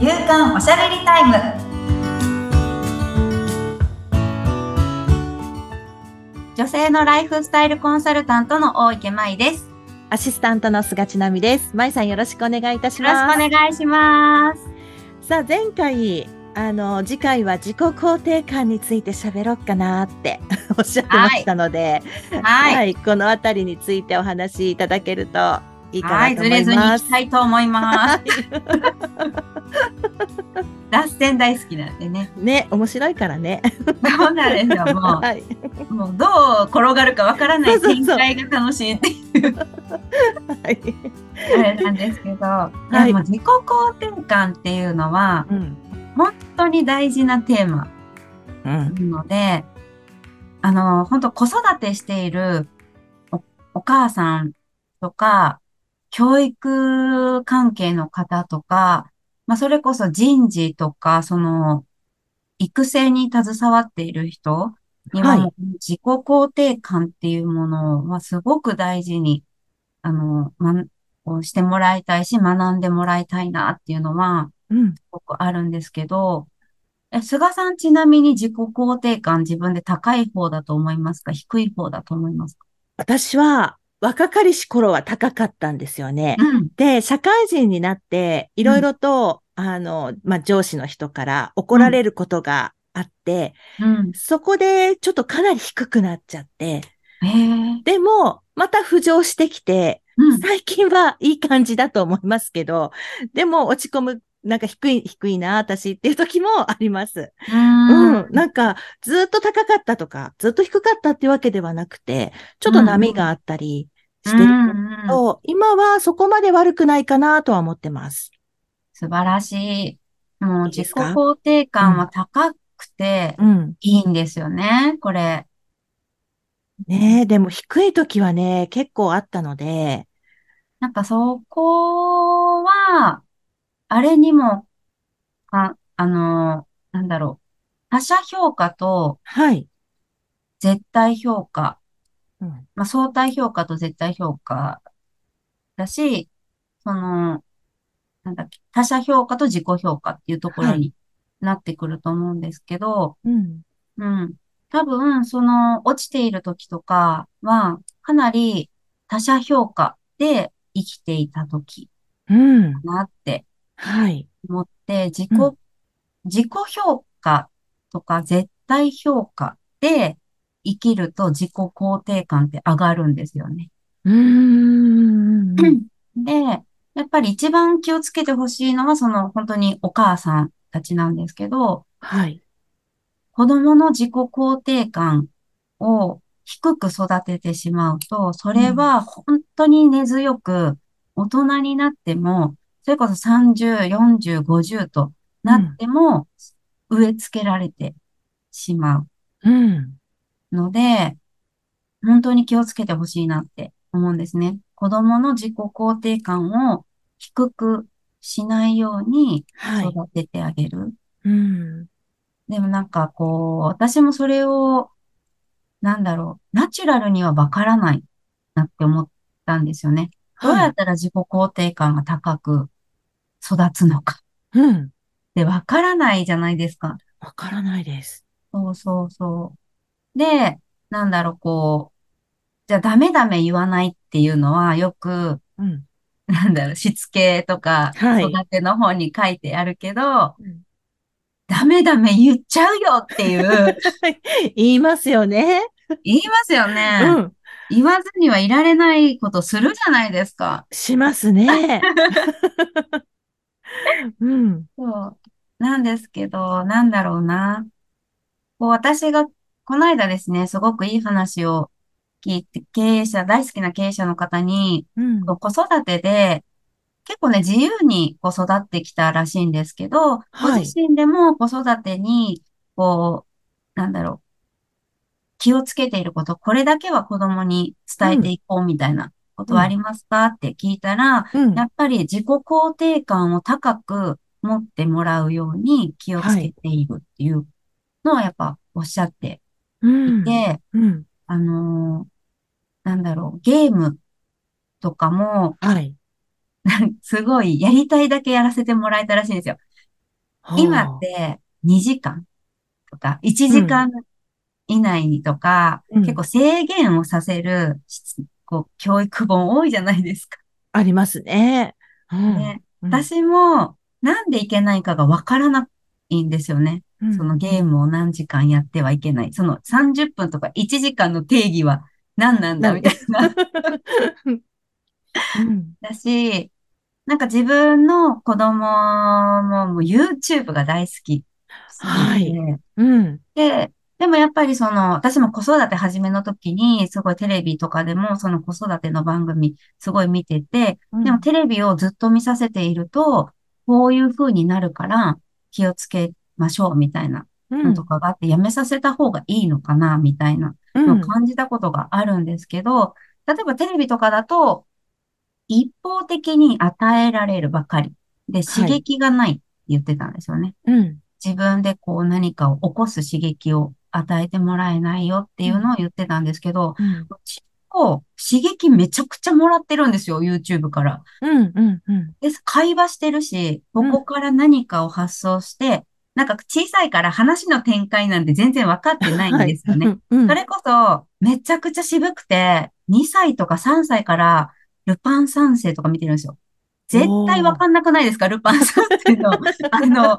夕刊おしゃべりタイム女性のライフスタイルコンサルタントの大池舞ですアシスタントの菅千奈美です。まいさんよろしくお願いいたしよろします。くお願いしますさあ前回あの次回は自己肯定感について喋ろうかなって おっしゃってましたので、はいこのあたりについてお話しいただけるといいかは、ないと思ずれずにいきたいと思います。脱線大好きなんでね。ね面白いからね。そうなんですよ。も はい。う、もうどう転がるかわからない展開が楽しいっていう はい。あれなんですけど、いでも自己肯定感っていうのはうん。本当に大事なテーマうん。なので、あの、本当子育てしているおお母さんとか、教育関係の方とか、まあ、それこそ人事とか、その、育成に携わっている人には、自己肯定感っていうものはすごく大事に、あの、ま、をしてもらいたいし、学んでもらいたいなっていうのは、うん。すごくあるんですけど、え、菅さんちなみに自己肯定感自分で高い方だと思いますか？低い方だと思いますか？私は若かりし頃は高かったんですよね。うん。で、社会人になって、いろいろと、あの、まあ、上司の人から怒られることがあって、うん。そこでちょっとかなり低くなっちゃって。でも、また浮上してきて、うん。最近はいい感じだと思いますけど、でも落ち込む、なんか低い、低いな、私っていう時もあります。ううんん。。なんか、ずっと高かったとか、ずっと低かったっていうわけではなくて、ちょっと波があったりしてるうんうんと、今はそこまで悪くないかなとは思ってます。素晴らしい。もう自己肯定感は高くてうん。いいんですよね、これ。ねえ、でも低い時はね、結構あったので、なんかそこは、あれにも、あ、あの、なんだろう。他者評価とはい。絶対評価うん。まあ、相対評価と絶対評価だし、その、なんだっけ、他者評価と自己評価っていうところはになってくると思うんですけど、うん。うん。多分、その、落ちている時とかは、かなり他者評価で生きていた時うん。かなってはい。思って、自己、うん自己評価とか絶対評価で生きると自己肯定感って上がるんですよね。うーん。で、やっぱり一番気をつけてほしいのは、その本当にお母さんたちなんですけど、はい。子供の自己肯定感を低く育ててしまうと、それは本当に根強く大人になっても、それこそ30、40、50となっても植え付けられてしまうん。うので、本当に気をつけてほしいなって思うんですね。子供の自己肯定感を低くしないようにはい。育ててあげる。うん。でもなんかこう、私もそれを、なんだろう、ナチュラルにはわからないなって思ったんですよね。どうやはい。ったら自己肯定感が高く育つのかうん。ってわからないじゃないですか。わからないです。そうそうそう。で、なんだろう、こう、じゃあダメダメ言わないっていうのはよく、うん。なんだろう、しつけとかはい育ての方に書いてあるけど、うんダメダメ言っちゃうよっていう、言いますよね。言いますよね。うん。言わずにはいられないことするじゃないですか。しますね。うん。そう。なんですけど、なんだろうな。こう私が、この間ですね、すごくいい話を聞いて、経営者、大好きな経営者の方に、うん。こう子育てで、結構ね、自由にこう育ってきたらしいんですけど、ごはい自身でも子育てに、こう、なんだろう、気をつけていること、これだけは子供に伝えていこうみたいなことはありますか？って聞いたら、うんやっぱり自己肯定感を高く持ってもらうように気をつけているっていうのはやっぱおっしゃってうんいて、うん。あのーなんだろう、ゲームとかも、はい。すごいやりたいだけやらせてもらえたらしいんですよ。今っほて2時間とか1う。うん。時間以内にとか、うん。結構制限をさせる、しこう、教育本多いじゃないですか。ありますね。うん。ね。うん。私も、なんでいけないかがわからないんですよね。うん。そのうん。ゲームを何時間やってはいけない。その30分とか1時間の定義は何なんだみたいな。うん。だし、なんか自分の子供ももう YouTube が大好きはい。うん。で、でもやっぱりその、私も子育て始めの時に、すごいテレビとかでもその子育ての番組すごい見てて、でもうん。テレビをずっと見させていると、こういう風になるから気をつけましょうみたいなのとうん。かがあって、やめさせた方がいいのかなみたいなのをうん。感じたことがあるんですけど、例えばテレビとかだと、一方的に与えられるばかりで刺はい。激がないって言ってたんですよね。うん。自分でこう何かを起こす刺激を与えてもらえないよっていううん。のを言ってたんですけど、うん。うちも刺激めちゃくちゃもらってるんですよ、YouTube から。うん。うん。うん。で、会話してるし、こうん。こから何かを発想して、なんか小さいから話の展開なんて全然分かってないんはい。ですよね。うん。うん。それこそ、めちゃくちゃ渋くて、2歳とか3歳からルパン三世とか見てるんですよ。絶対おー。分かんなくないですかルパン三世の、あの、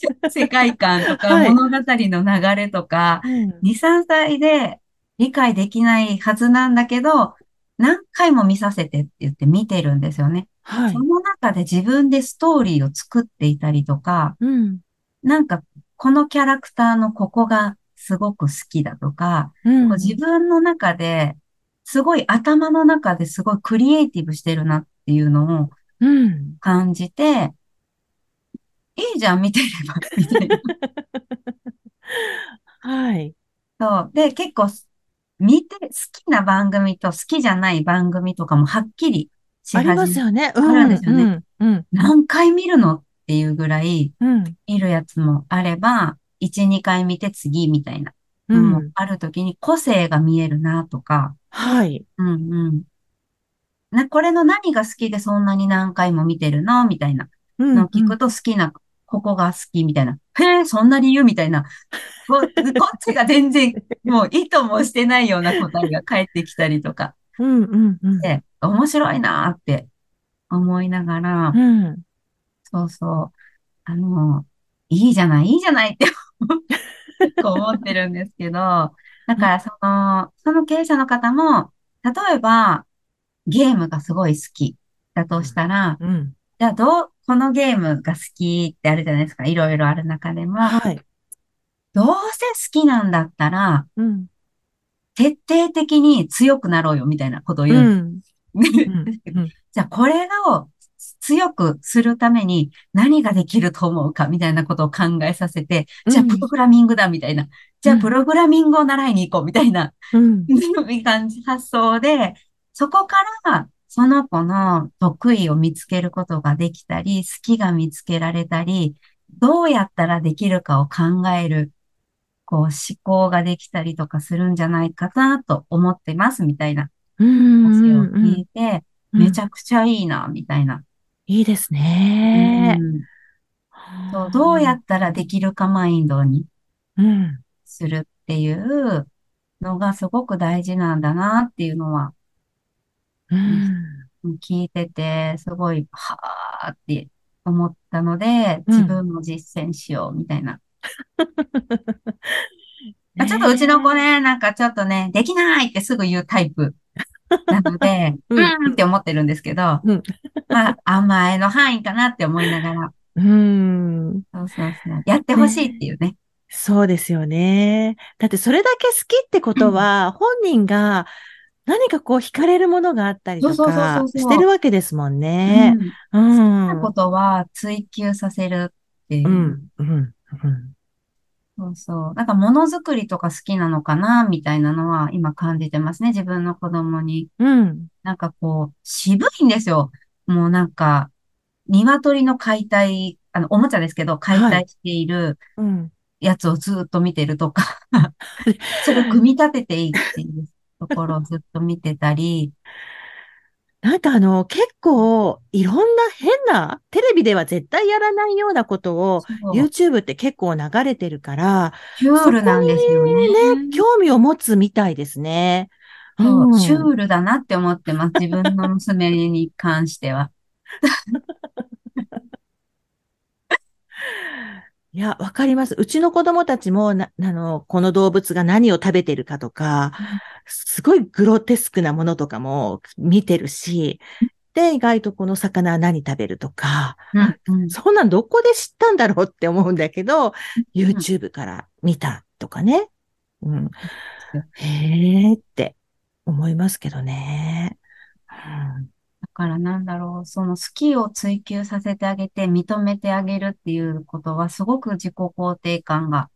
世界観とかはい。物語の流れとか、うん。2、3歳で理解できないはずなんだけど、何回も見させてって言って見てるんですよね。はい。その中で自分でストーリーを作っていたりとか、うん。なんかこのキャラクターのここがすごく好きだとか、うこう自ん。分の中ですごい頭の中ですごいクリエイティブしてるなっていうのをうん。感じて、いいじゃん、見てれば、みたいな。はい。そう。で、結構、見て、好きな番組と好きじゃない番組とかもはっきりしありま始め、すよね。あるんうん。ですよね。うん。うん。何回見るのっていうぐらい、うん。見るやつもあれば、1、2回見て次みたいなうん。あるときに個性が見えるなとか、はい。うんうん。な、これの何が好きでそんなに何回も見てるの？みたいなうん。うん。のを聞くと好きな、ここが好きみたいな。へえ、そんな理由みたいな。こ、こっちが全然、もう意図もしてないような答えが返ってきたりとかうん。うん。うん。で、面白いなーって思いながら、うん。そうそう、あの、いいじゃない、いいじゃないって思ってるんですけど、だからその、その経営者の方も、例えばゲームがすごい好きだとしたら、うん。じゃあどう、このゲームが好きってあるじゃないですか。いろいろある中でも、はい。どうせ好きなんだったら、うん。徹底的に強くなろうよみたいなことをう言う。うん。うん。じゃあこれを強くするために何ができると思うかみたいなことを考えさせて、じゃあプうん。ログラミングだみたいな。じゃあプログラミングを習いに行こうみたいな、うん。い 感じ発想で、そこからその子の得意を見つけることができたり、好きが見つけられたり、どうやったらできるかを考える、こう思考ができたりとかするんじゃないかなと思ってますみたいなうん。話をうん。聞いて、うん。めちゃくちゃいいな、みたいな。いいですうね。う、どうやはったらできるかマインドにあうん。するっていうのがすごく大事なんだなっていうのは。聞いてて、すごい、はーって思ったので、うん。自分も実践しようみたいな。まあ、ちょっとうちの子ねね、なんかちょっとね、できないってすぐ言うタイプなので、え。ううん。うん。ーんって思ってるんですけど、うん。まあ、甘えの範囲かなって思いながら、うん。そうそうそう。やってほしいってねいうね。そうですよね。だってそれだけ好きってことは、本人が何かこう惹かれるものがあったりとかしてるわけですもんう。ね。うん。好うきなん。うん。ことは追求させるってういう。ん。うん。そうそう。なんかものづくりとか好きなのかなみたいなのは今感じてますね。自分の子供に。うん。なんかこう、渋いんですよ。もうなんか、鶏の解体、あの、おもちゃですけど、解はい。体しているうん。やつをずっと見てるとか それを組み立てていくっていうところをずっと見てたり、なんかあの、結構、いろんな変な、テレビでは絶対やらないようなことを、YouTube って結構流れてるから、シュールなんですよね。ね、興味を持つみたいですね。うんシュールだなって思ってます。自分の娘に関しては。いや、わかります。うちの子供たちも、な、あの、この動物が何を食べてるかとか、すごいグロテスクなものとかも見てるし、で、意外とこの魚は何食べるとか、うんうんそんなんどこで知ったんだろうって思うんだけど、YouTube から見たとかね。うん。へえって思いますけどね。うんだからなんだろう、その好きを追求させてあげて認めてあげるっていうことはすごく自己肯定感が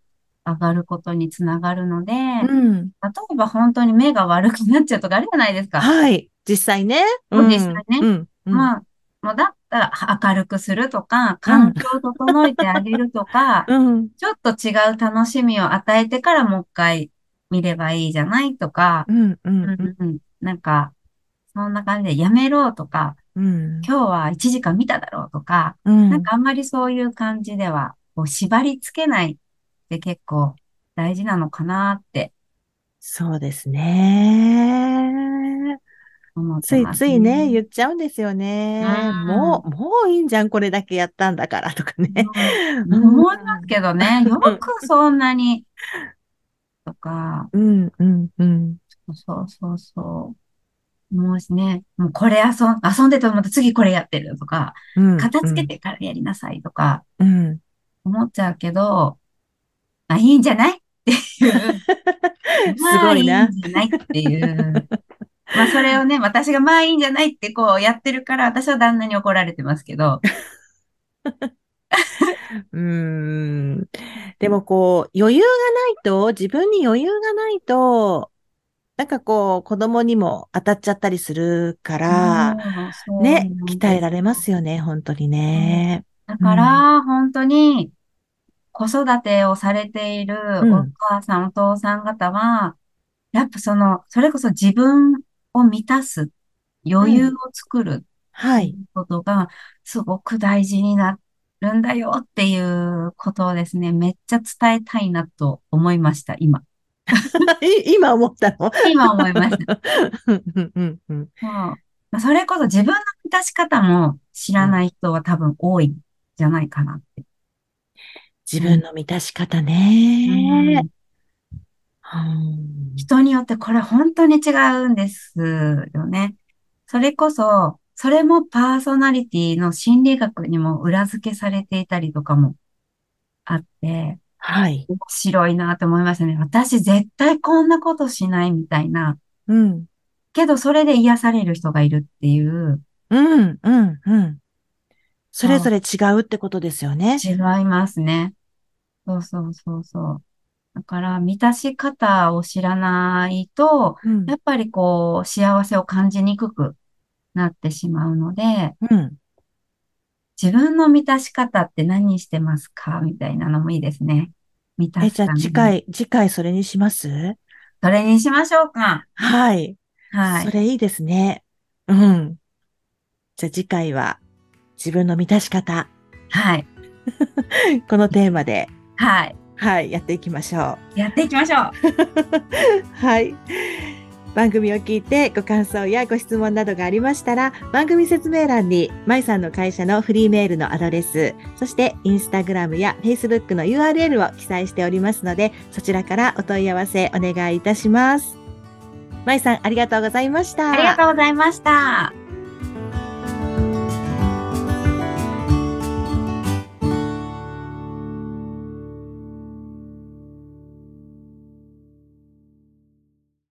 上がることにつながるので、例うん。えば本当に目が悪くなっちゃうとかあるじゃないですか。はい。実際ね。そう実際ねうん。うん。まあ、もうだったら明るくするとか、環境を整えてあげるとか、うん。ちょっと違う楽しみを与えてからもう一回見ればいいじゃないとか、うんうんなんか、そんな感じでやめろとか、うん。今日は1時間見ただろうとか、うん。なんかあんまりそういう感じでは、こう縛り付けないって結構大事なのかなってそうですね。ついついね、言っちゃうんですよね。うんもう、もういいんじゃん、これだけやったんだからとかね。うん思いますけどね、よくそんなに、とか、うん、うん、うん。そうそうそう。もうね、もうこれ遊ん、遊んでてもまた次これやってるとか、うん片付けてからやりなさいとかうん。思っちゃうけど、あ、いいんじゃないっていう。すごいなまあいいんじゃないっていう。まあそれをね、私がまあいいんじゃないってこうやってるから、私は旦那に怒られてますけど、うーん。でもこう、余裕がないと、自分に余裕がないと、なんかこう、子供にも当たっちゃったりするから、ね、鍛えられますよね、本当にね。だから、本当に、子育てをされているうんお母さん、お父さん方は、やっぱその、それこそ自分を満たす、余裕を作るはい。ことが、すごく大事になるんだよっていうことをですね、めっちゃ伝えたいなと思いました、今。い今思ったの？今思いました。うんうんうんうんそうまあそれこそ自分の満たし方も知らない人は多分多いんじゃないかなって。自分の満たし方うね。んうん人によってこれ本当に違うんですよね。それこそ、それもパーソナリティの心理学にも裏付けされていたりとかもあって、はい。面白いなと思いましたね。私絶対こんなことしないみたいな。うん。けどそれで癒される人がいるっていう、うん、うん、うん。それぞれ違うってことですよね。違いますね。そうそうそうそう。だから、満たし方を知らないと、うんやっぱりこう、幸せを感じにくくなってしまうので、うん。自分の満たし方って何してますかみたいなのもいいですね。満たえ、じゃあ次回、次回それにします？それにしましょうか。はい。はい。それいいですね。うん。じゃあ次回は自分の満たし方、はい。このテーマで、はい。はい、やっていきましょう。やっていきましょう。はい。番組を聞いてご感想やご質問などがありましたら、番組説明欄に、まいさんの会社のフリーメールのアドレス、そしてインスタグラムやフェイスブックの URL を記載しておりますので、そちらからお問い合わせお願いいたします。まいさん、ありがとうございました。ありがとうございました。